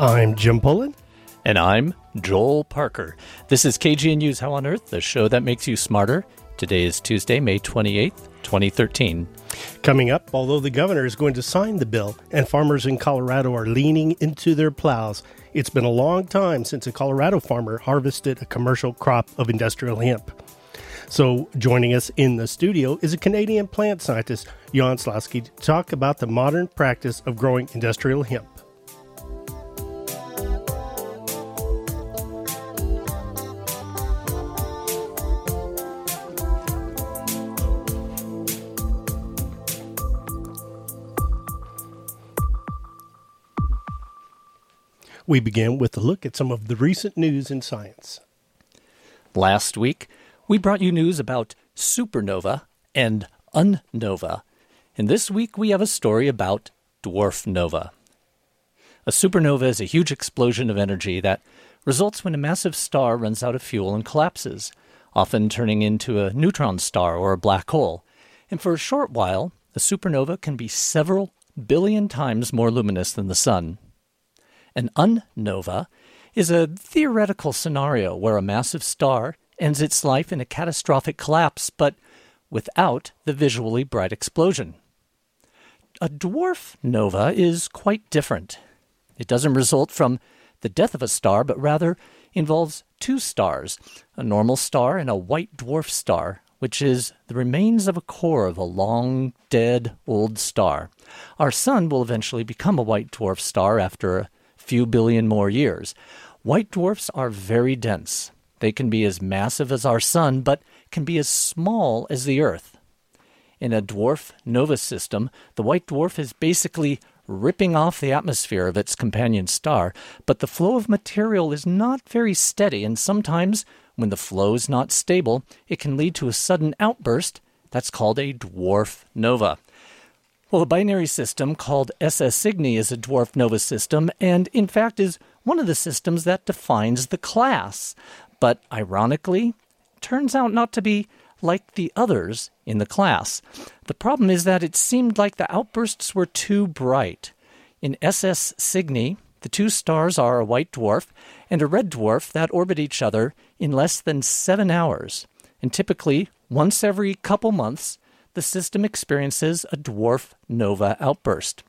I'm Jim Pullen. And I'm Joel Parker. This is KGNU's How on Earth, the show that makes you smarter. Today is Tuesday, May 28th, 2013. Coming up, although the governor is going to sign the bill and farmers in Colorado are leaning into their plows, it's been a long time since a Colorado farmer harvested a commercial crop of industrial hemp. So, joining us in the studio is a Canadian plant scientist, Jan Slaski, to talk about the modern practice of growing industrial hemp. We begin with a look at some of the recent news in science. Last week, we brought you news about supernova and unnova. And this week, we have a story about dwarf nova. A supernova is a huge explosion of energy that results when a massive star runs out of fuel and collapses, often turning into a neutron star or a black hole. And for a short while, a supernova can be several billion times more luminous than the sun. An unnova is a theoretical scenario where a massive star ends its life in a catastrophic collapse, but without the visually bright explosion. A dwarf nova is quite different. It doesn't result from the death of a star, but rather involves two stars a normal star and a white dwarf star, which is the remains of a core of a long, dead, old star. Our sun will eventually become a white dwarf star after a few billion more years. White dwarfs are very dense. They can be as massive as our sun, but can be as small as the Earth. In a dwarf nova system, the white dwarf is basically ripping off the atmosphere of its companion star, but the flow of material is not very steady, and sometimes, when the flow is not stable, it can lead to a sudden outburst that's called a dwarf nova. Well, the binary system called SS Cygni is a dwarf nova system, and in fact is one of the systems that defines the class. But ironically, turns out not to be like the others in the class. The problem is that it seemed like the outbursts were too bright. In SS Cygni, the two stars are a white dwarf and a red dwarf that orbit each other in less than seven hours. And typically, once every couple months, the system experiences a dwarf nova outburst.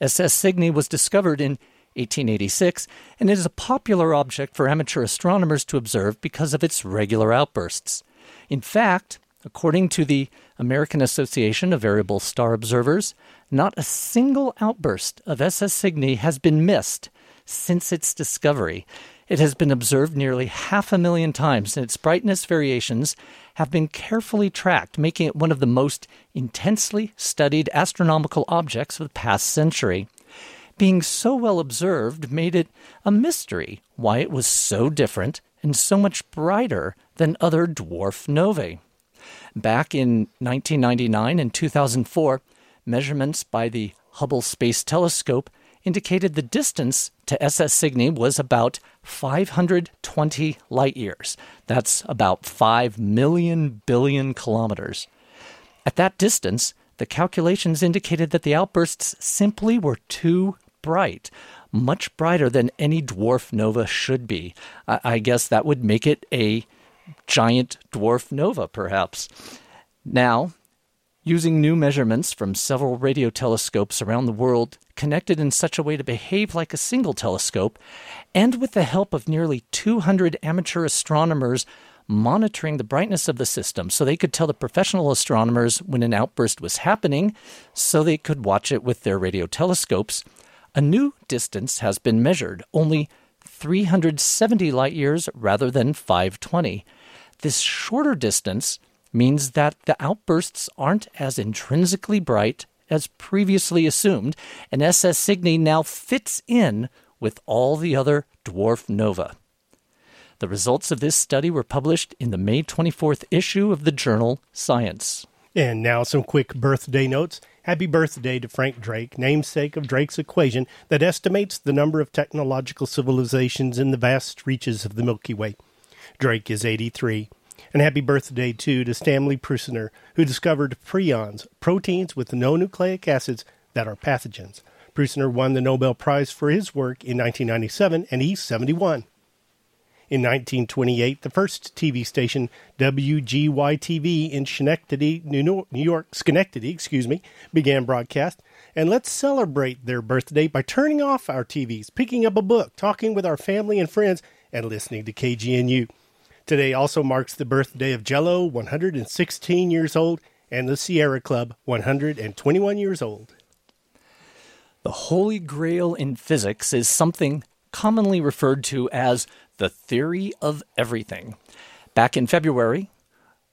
SS Cygni was discovered in 1886 and it is a popular object for amateur astronomers to observe because of its regular outbursts. In fact, according to the American Association of Variable Star Observers, not a single outburst of SS Cygni has been missed since its discovery. It has been observed nearly half a million times, and its brightness variations have been carefully tracked, making it one of the most intensely studied astronomical objects of the past century. Being so well observed made it a mystery why it was so different and so much brighter than other dwarf novae. Back in 1999 and 2004, measurements by the Hubble Space Telescope indicated the distance to SS Cygni was about 520 light years. That's about 5 million billion kilometers. At that distance, the calculations indicated that the outbursts simply were too bright, much brighter than any dwarf nova should be. I, I guess that would make it a giant dwarf nova, perhaps. Now, using new measurements from several radio telescopes around the world connected in such a way to behave like a single telescope, and with the help of nearly 200 amateur astronomers monitoring the brightness of the system so they could tell the professional astronomers when an outburst was happening so they could watch it with their radio telescopes, a new distance has been measured, only 370 light years rather than 520. This shorter distance means that the outbursts aren't as intrinsically bright as previously assumed, and SS Cygni now fits in with all the other dwarf nova. The results of this study were published in the May 24th issue of the journal Science. And now some quick birthday notes. Happy birthday to Frank Drake, namesake of Drake's equation that estimates the number of technological civilizations in the vast reaches of the Milky Way. Drake is 83. And happy birthday, too, to Stanley Prusiner, who discovered prions, proteins with no nucleic acids that are pathogens. Prusiner won the Nobel Prize for his work in 1997, and he's 71. In 1928, the first TV station, WGY-TV in Schenectady, New York, Schenectady, excuse me, began broadcast. And let's celebrate their birthday by turning off our TVs, picking up a book, talking with our family and friends, and listening to KGNU. Today also marks the birthday of Jello, 116 years old, and the Sierra Club, 121 years old. The holy grail in physics is something commonly referred to as the theory of everything. Back in February,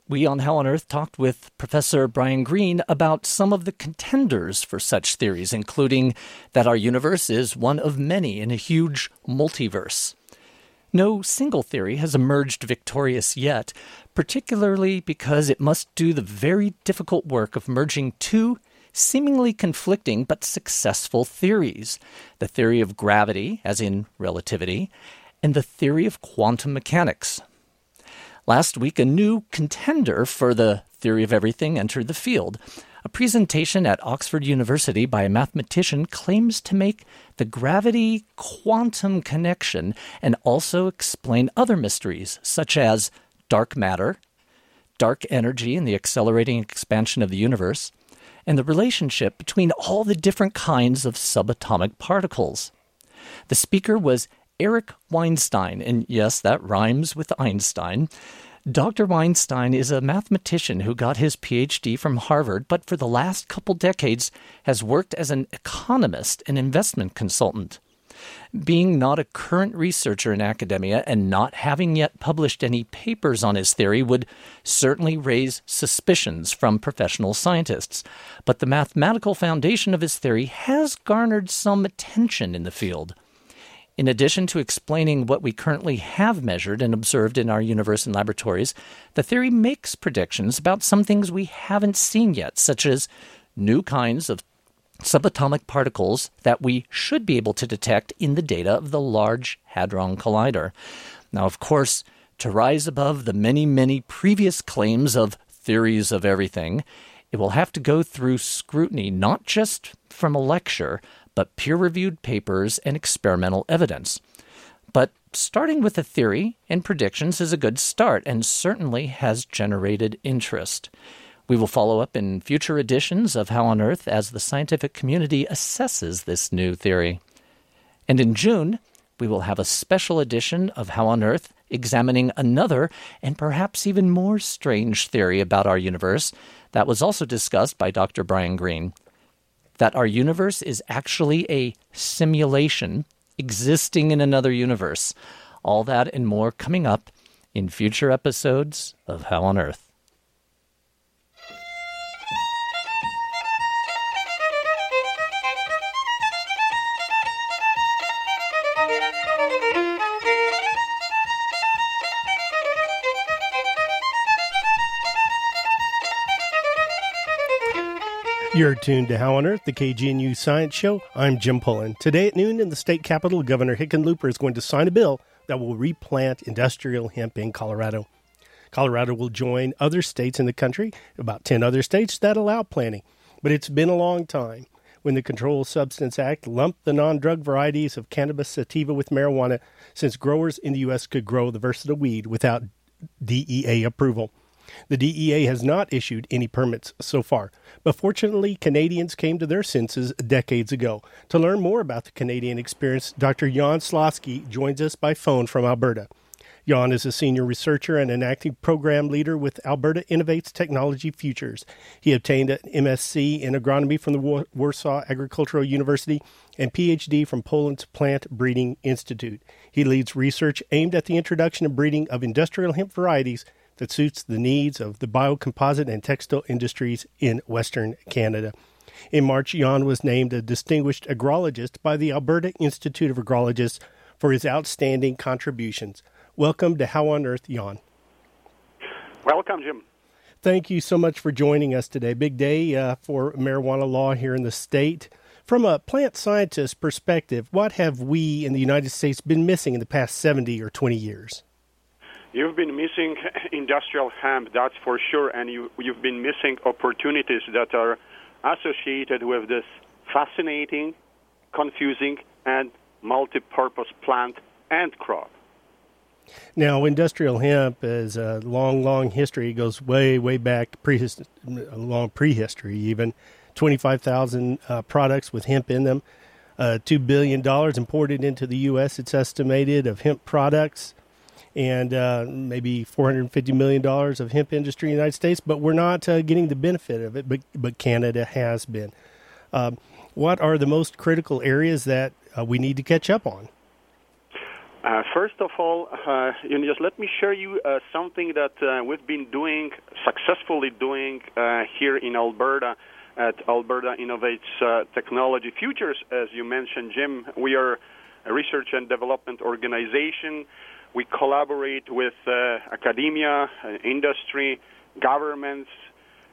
we on How on Earth talked with Professor Brian Greene about some of the contenders for such theories, including that our universe is one of many in a huge multiverse. No single theory has emerged victorious yet, particularly because it must do the very difficult work of merging two seemingly conflicting but successful theories the theory of gravity, as in relativity, and the theory of quantum mechanics. Last week, a new contender for the theory of everything entered the field. A presentation at Oxford University by a mathematician claims to make the gravity quantum connection and also explain other mysteries, such as dark matter, dark energy, and the accelerating expansion of the universe, and the relationship between all the different kinds of subatomic particles. The speaker was Eric Weinstein, and yes, that rhymes with Einstein. Dr. Weinstein is a mathematician who got his PhD from Harvard, but for the last couple decades has worked as an economist and investment consultant. Being not a current researcher in academia and not having yet published any papers on his theory would certainly raise suspicions from professional scientists. But the mathematical foundation of his theory has garnered some attention in the field. In addition to explaining what we currently have measured and observed in our universe and laboratories, the theory makes predictions about some things we haven't seen yet, such as new kinds of subatomic particles that we should be able to detect in the data of the Large Hadron Collider. Now, of course, to rise above the many, many previous claims of theories of everything, it will have to go through scrutiny, not just from a lecture, but peer reviewed papers and experimental evidence. But starting with a theory and predictions is a good start and certainly has generated interest. We will follow up in future editions of How on Earth as the scientific community assesses this new theory. And in June, we will have a special edition of How on Earth examining another and perhaps even more strange theory about our universe that was also discussed by Dr. Brian Greene that our universe is actually a simulation existing in another universe. All that and more coming up in future episodes of How on Earth. You're tuned to How on Earth, the KGNU Science Show. I'm Jim Pullen. Today at noon in the state capitol, Governor Hickenlooper is going to sign a bill that will replant industrial hemp in Colorado. Colorado will join other states in the country, about 10 other states, that allow planting. But it's been a long time when the Controlled Substance Act lumped the non drug varieties of cannabis sativa with marijuana, since growers in the U.S. could grow the versatile weed without DEA approval. The DEA has not issued any permits so far, but fortunately, Canadians came to their senses decades ago. To learn more about the Canadian experience, Dr. Jan Slaski joins us by phone from Alberta. Jan is a senior researcher and an acting program leader with Alberta Innovates Technology Futures. He obtained an MSc in agronomy from the Warsaw Agricultural University and PhD from Poland's Plant Breeding Institute. He leads research aimed at the introduction and breeding of industrial hemp varieties that suits the needs of the biocomposite and textile industries in Western Canada. In March, Jan was named a distinguished agrologist by the Alberta Institute of Agrologists for his outstanding contributions. Welcome to How on Earth, Jan. Welcome, Jim. Thank you so much for joining us today. Big day uh, for marijuana law here in the state. From a plant scientist perspective, what have we in the United States been missing in the past 70 or 20 years? You've been missing industrial hemp, that's for sure, and you, you've been missing opportunities that are associated with this fascinating confusing, and multi-purpose plant and crop. Now, industrial hemp is a long, long history. It goes way, way back, prehist- long prehistory even. 25,000 uh, products with hemp in them. Uh, $2 billion imported into the U.S., it's estimated, of hemp products and uh, maybe $450 million of hemp industry in the United States, but we're not uh, getting the benefit of it, but, but Canada has been. Um, what are the most critical areas that uh, we need to catch up on? Uh, first of all, uh, you know, just let me share you uh, something that uh, we've been doing, successfully doing uh, here in Alberta at Alberta Innovates uh, Technology Futures. As you mentioned, Jim, we are a research and development organization. We collaborate with academia, industry, governments,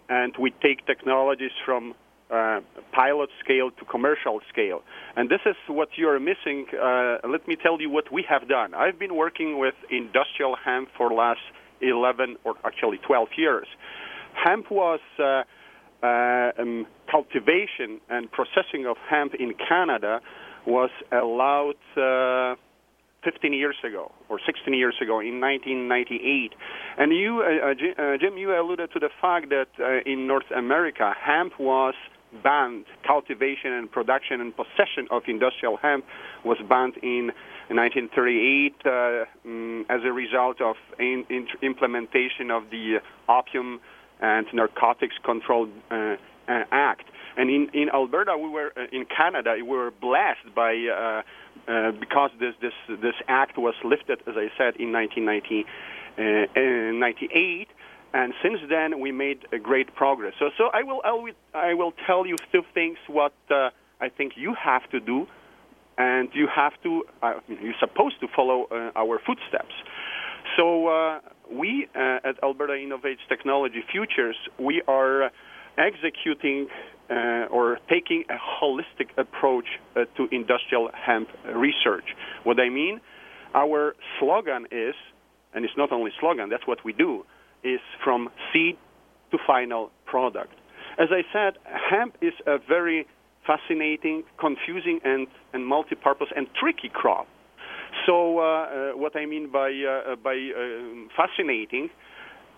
and we take technologies from uh, pilot scale to commercial scale. And this is what you're missing. Uh, let me tell you what we have done. I've been working with industrial hemp for last 11 or actually 12 years. Hemp was uh, uh um, cultivation and processing of hemp in Canada was allowed uh, 15 years ago or 16 years ago in 1998. And you, uh, uh, Jim, you alluded to the fact that uh, in North America, hemp was banned. Cultivation and production and possession of industrial hemp was banned in 1938 uh, um, as a result of in, in implementation of the Opium and Narcotics Control uh, uh, Act. And in, in Alberta, we were uh, in Canada, we were blessed by uh, uh, because this this this act was lifted, as I said, in 1998 and since then we made a great progress. So, so I will, I will, I will tell you two things what uh, I think you have to do, and you have to, uh, you're supposed to follow uh, our footsteps. So uh, we uh, at Alberta Innovates Technology Futures, we are executing uh, or taking a holistic approach to industrial hemp research. What I mean, our slogan is, and it's not only slogan, that's what we do is from seed to final product. As I said, hemp is a very fascinating, confusing, and, and multi-purpose and tricky crop. So, uh, uh, what I mean by uh, by uh, fascinating,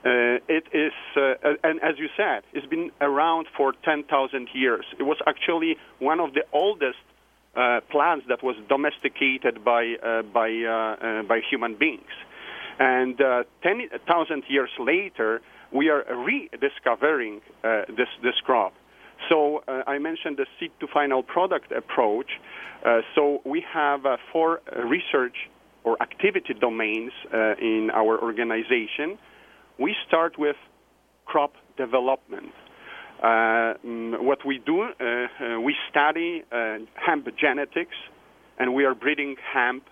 uh, it is, uh, and as you said, it's been around for 10,000 years. It was actually one of the oldest plants that was domesticated by by by human beings. And uh, 10,000 years later, we are rediscovering uh, this, this crop. So uh, I mentioned the seed to final product approach. Uh, so we have uh, four research or activity domains uh, in our organization. We start with crop development. Mm, what we do, we study hemp genetics, and we are breeding hemp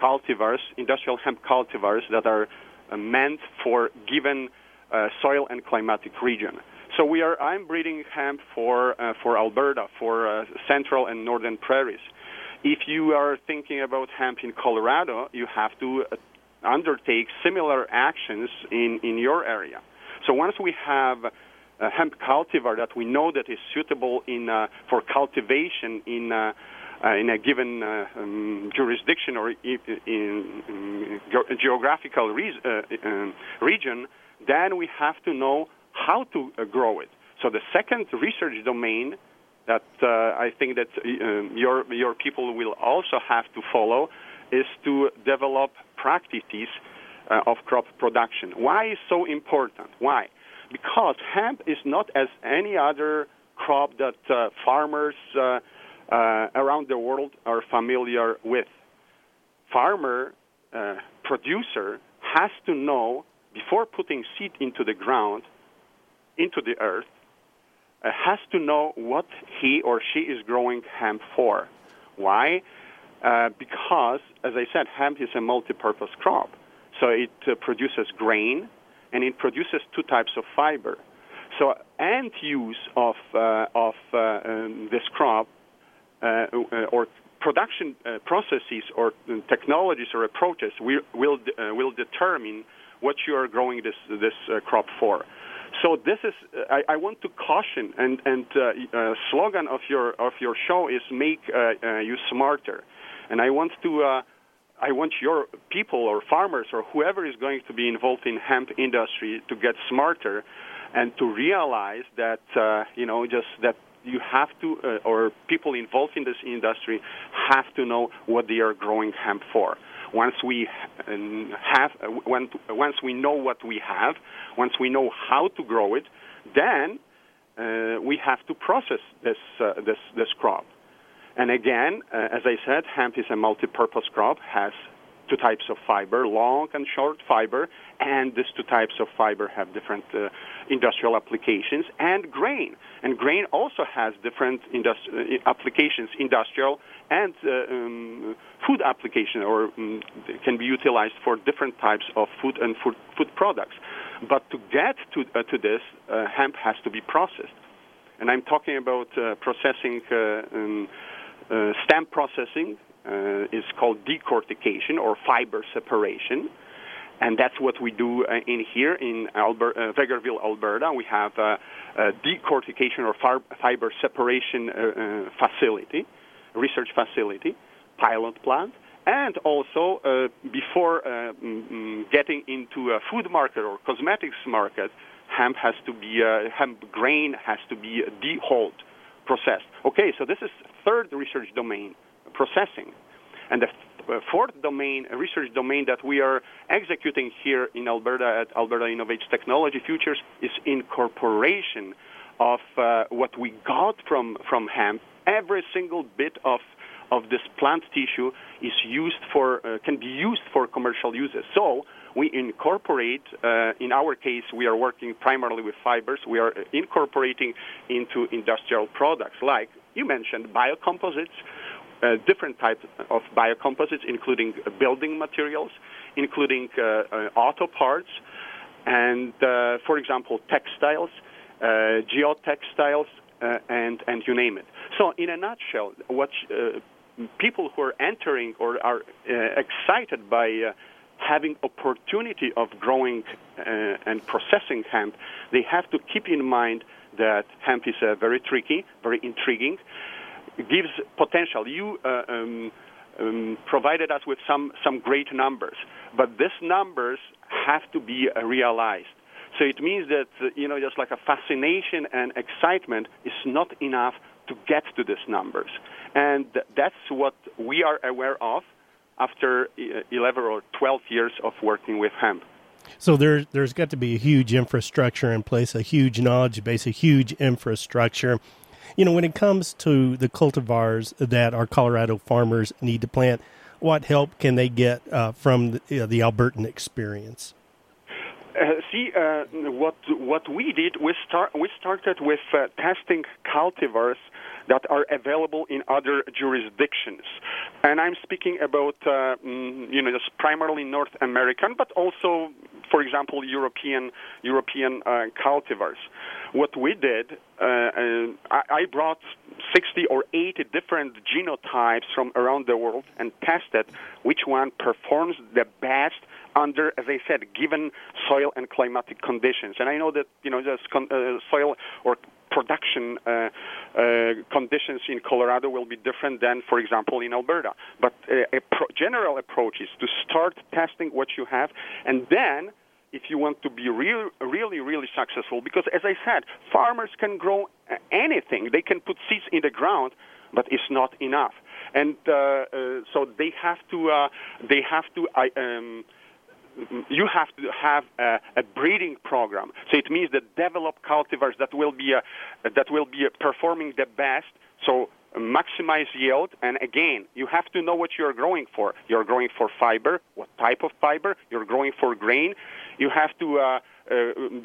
cultivars, industrial hemp cultivars that are uh, meant for given uh, soil and climatic region. So we are. I'm breeding hemp for uh, for Alberta, for uh, central and northern prairies. If you are thinking about hemp in Colorado, you have to uh, undertake similar actions in in your area. So once we have a hemp cultivar that we know that is suitable in uh, for cultivation in uh, in a given uh, um, jurisdiction or in, in geographical re- uh, um, region, then we have to know how to grow it. So the second research domain that I think that um, your your people will also have to follow is to develop practices uh, of crop production. Why is so important? Why? Because hemp is not as any other crop that uh, farmers uh, uh, around the world are familiar with. Farmer, uh, producer has to know before putting seed into the ground, into the earth, uh, has to know what he or she is growing hemp for. Why? Uh, because, as I said, hemp is a multi-purpose crop. So it uh, produces grain, and it produces two types of fiber. So end use of, uh, of uh, um, this crop uh, or production processes or technologies or approaches will will, will determine what you are growing this this crop for. So this is I, I want to caution and and uh, uh, slogan of your of your show is make uh, you smarter, and I want to. Uh, I want your people or farmers or whoever is going to be involved in hemp industry to get smarter and to realize that uh, you know just that you have to uh, or people involved in this industry have to know what they are growing hemp for once we um, have uh, once we know what we have once we know how to grow it then uh, we have to process this uh, this this crop and again, uh, as I said, hemp is a multi-purpose crop, has two types of fiber, long and short fiber, and these two types of fiber have different uh, industrial applications, and grain. And grain also has different industri- uh, applications, industrial and uh, um, food application, or um, can be utilized for different types of food and food, food products. But to get to, uh, to this, uh, hemp has to be processed. And I'm talking about uh, processing um, uh, stem processing uh, is called decortication or fiber separation. And that's what we do uh, in here in Alberta, uh, Vegreville, Alberta. We have a, a decortication or far, fiber separation uh, uh, facility, research facility, pilot plant, and also uh, before uh, getting into a food market or cosmetics market, hemp has to be uh, hemp grain has to be dehulled processed. Okay, so this is third research domain, processing. And the uh, fourth domain, research domain that we are executing here in Alberta at Alberta Innovates Technology Futures is incorporation of uh, what we got from, from hemp. Every single bit of of this plant tissue is used for uh, can be used for commercial uses. So we incorporate, uh, in our case, we are working primarily with fibers. We are incorporating into industrial products like you mentioned biocomposites, uh, different types of biocomposites, including building materials, including uh, uh auto parts, and, uh, for example, textiles, geotextiles, and, and you name it. So, in a nutshell, what people who are entering or are excited by having opportunity of growing uh, and processing hemp, they have to keep in mind that hemp is uh, very tricky, very intriguing, gives potential. You uh, um, um, provided us with some, some great numbers, but these numbers have to be uh, realized. So it means that, uh, you know, just like a fascination and excitement is not enough to get to these numbers. And that's what we are aware of after 11 or 12 years of working with hemp. So there, there's got to be a huge infrastructure in place, a huge knowledge base, a huge infrastructure. You know, when it comes to the cultivars that our Colorado farmers need to plant, what help can they get uh, from the, uh, the Albertan experience? Uh, see, uh, what what we did, we start we started with uh, testing cultivars that are available in other jurisdictions, and I'm speaking about uh, mm, you know just primarily North American, but also, for example, European European uh, cultivars. What we did, uh, I, I brought 60 or 80 different genotypes from around the world and tested which one performs the best under, as I said, given soil and climatic conditions. And I know that you know just con- uh, soil or production uh, uh, conditions in Colorado will be different than, for example, in Alberta. But uh, a pro- general approach is to start testing what you have, and then if you want to be real, really, really successful, because as I said, farmers can grow anything. They can put seeds in the ground, but it's not enough. And uh, uh, so they have to, uh, they have to, um, you have to have a, a, breeding program. So it means that develop cultivars that will be a, that will be performing the best. So maximize yield. And again, you have to know what you're growing for. You're growing for fiber. What type of fiber? You're growing for grain. You have to uh, uh,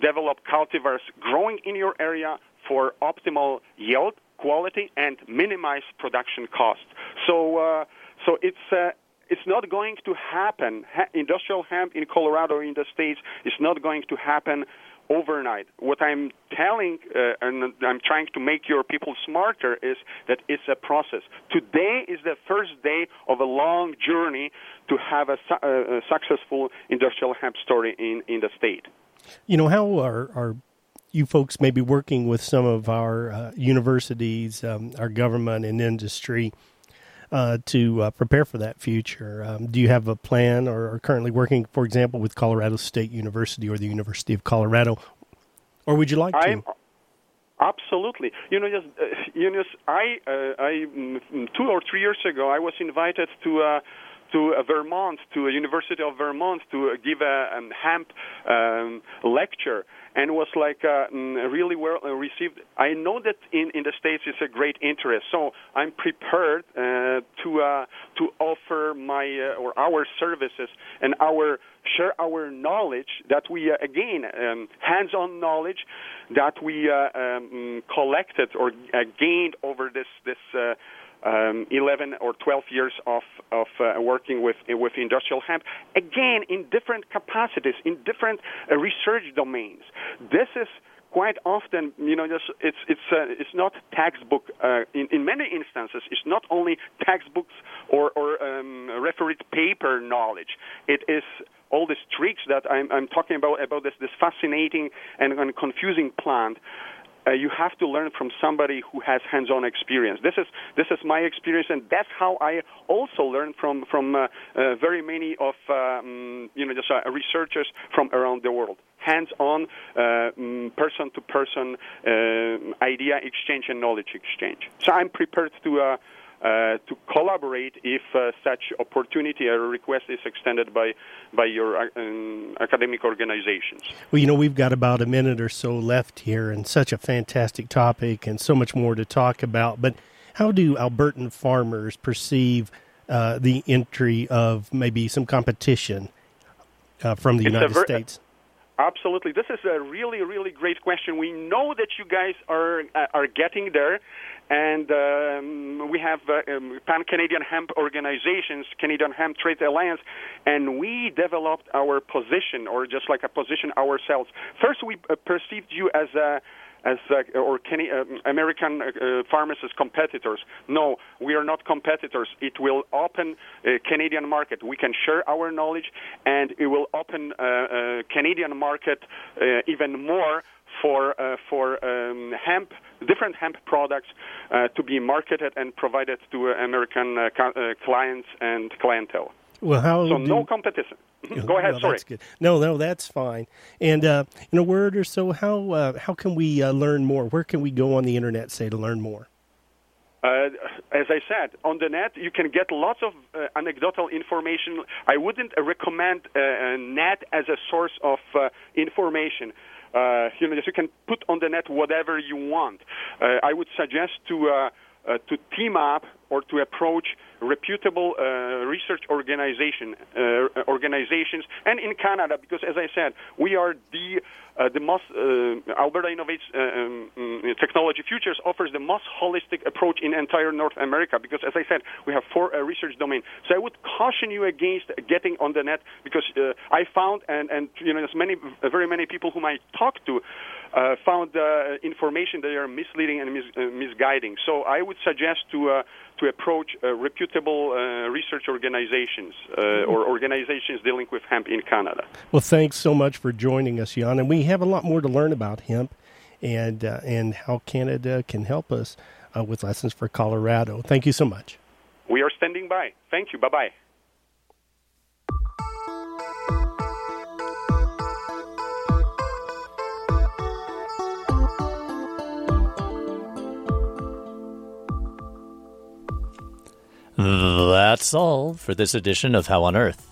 develop cultivars growing in your area for optimal yield, quality, and minimize production costs. So, uh, so it's uh, it's not going to happen. Ha- industrial hemp in Colorado in the states is not going to happen overnight. What I'm telling uh, and I'm trying to make your people smarter is that it's a process. Today is the first day of a long journey to have a, su- uh, a successful industrial hemp story in, in the state. You know, how are, are you folks maybe working with some of our uh, universities, um, our government, and industry uh, to uh, prepare for that future. Um, do you have a plan or are currently working, for example, with Colorado State University or the University of Colorado? Or would you like to? I'm, Absolutely. You know, just uh, you know, I, uh, I mm, two or three years ago, I was invited to. Uh, to uh, Vermont, to a University of Vermont, to uh, give a um, hemp um, lecture, and was like uh, really well received. I know that in, in the states it's a great interest, so I'm prepared uh, to uh, to offer my uh, or our services and our share our knowledge that we uh, again um, hands-on knowledge that we uh, um, collected or gained over this this um, 11 or 12 years of, of uh, working with, with industrial hemp, again, in different capacities, in different uh, research domains. This is quite often, you know, it's it's uh, it's not textbook. Uh, in in many instances, it's not only textbooks or or um, refereed paper knowledge. It is all these tricks that I'm I'm talking about about this this fascinating and, and confusing plant uh, you have to learn from somebody who has hands-on experience. This is this is my experience, and that's how I also learn from from uh, uh, very many of um, you know just uh, researchers from around the world. Hands-on, person-to-person idea exchange and knowledge exchange. So I'm prepared to uh, uh, to collaborate if uh, such opportunity or request is extended by by your uh, um, academic organizations. Well, you know, we've got about a minute or so left here, and such a fantastic topic, and so much more to talk about. But how do Albertan farmers perceive uh, the entry of maybe some competition uh, from the it's United ver- States? Absolutely, this is a really, really great question. We know that you guys are are getting there, and um, we have uh, um, Pan Canadian Hemp organizations, Canadian Hemp Trade Alliance, and we developed our position, or just like a position ourselves. First, we uh, perceived you as a as uh, or Kenny, uh, American uh, farmers as competitors. No, we are not competitors. It will open a Canadian market. We can share our knowledge, and it will open uh, uh, Canadian market uh, even more for uh, for um, hemp, different hemp products uh, to be marketed and provided to uh, American uh, uh, clients and clientele. Well, how so no competition. Go ahead. well, sorry. That's good. No, no, that's fine. And uh, in a word or so, how uh, how can we uh, learn more? Where can we go on the internet, say, to learn more? Uh, as I said, on the net you can get lots of uh, anecdotal information. I wouldn't recommend uh, net as a source of information uh, you know, you can put on the net whatever you want. Uh, I would suggest to uh, uh, to team up or to approach reputable uh, research organization uh, organizations, and in Canada, because as I said, we are the uh, the most uh, Alberta Innovates um, mm, Technology Futures offers the most holistic approach in entire North America. Because as I said, we have four research domains. So I would caution you against getting on the net because I found and and you know there's many very many people whom I talked to uh, found uh, information that are misleading and mis- uh, misguiding. So I would suggest to to approach uh, reputable uh, research organizations or organizations dealing with hemp in Canada. Well, thanks so much for joining us, Jan, and we have a lot more to learn about hemp and and how Canada can help us with lessons for Colorado. Thank you so much. We are standing by. Thank you. Bye bye. That's all for this edition of How on Earth.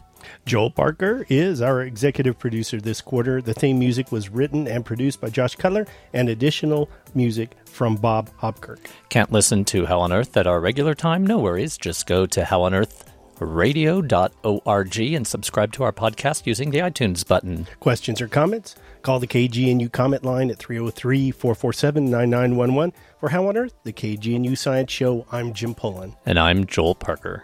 Joel Parker is our executive producer this quarter. The theme music was written and produced by Josh Cutler, and additional music from Bob Hopkirk. Can't listen to How on Earth at our regular time? No worries. Just go to How on Earth radio.org and subscribe to our podcast using the iTunes button. Questions or comments? Call the KGNU comment line at 303 447 9911. For How on Earth, the KGNU Science Show, I'm Jim Pullen. And I'm Joel Parker.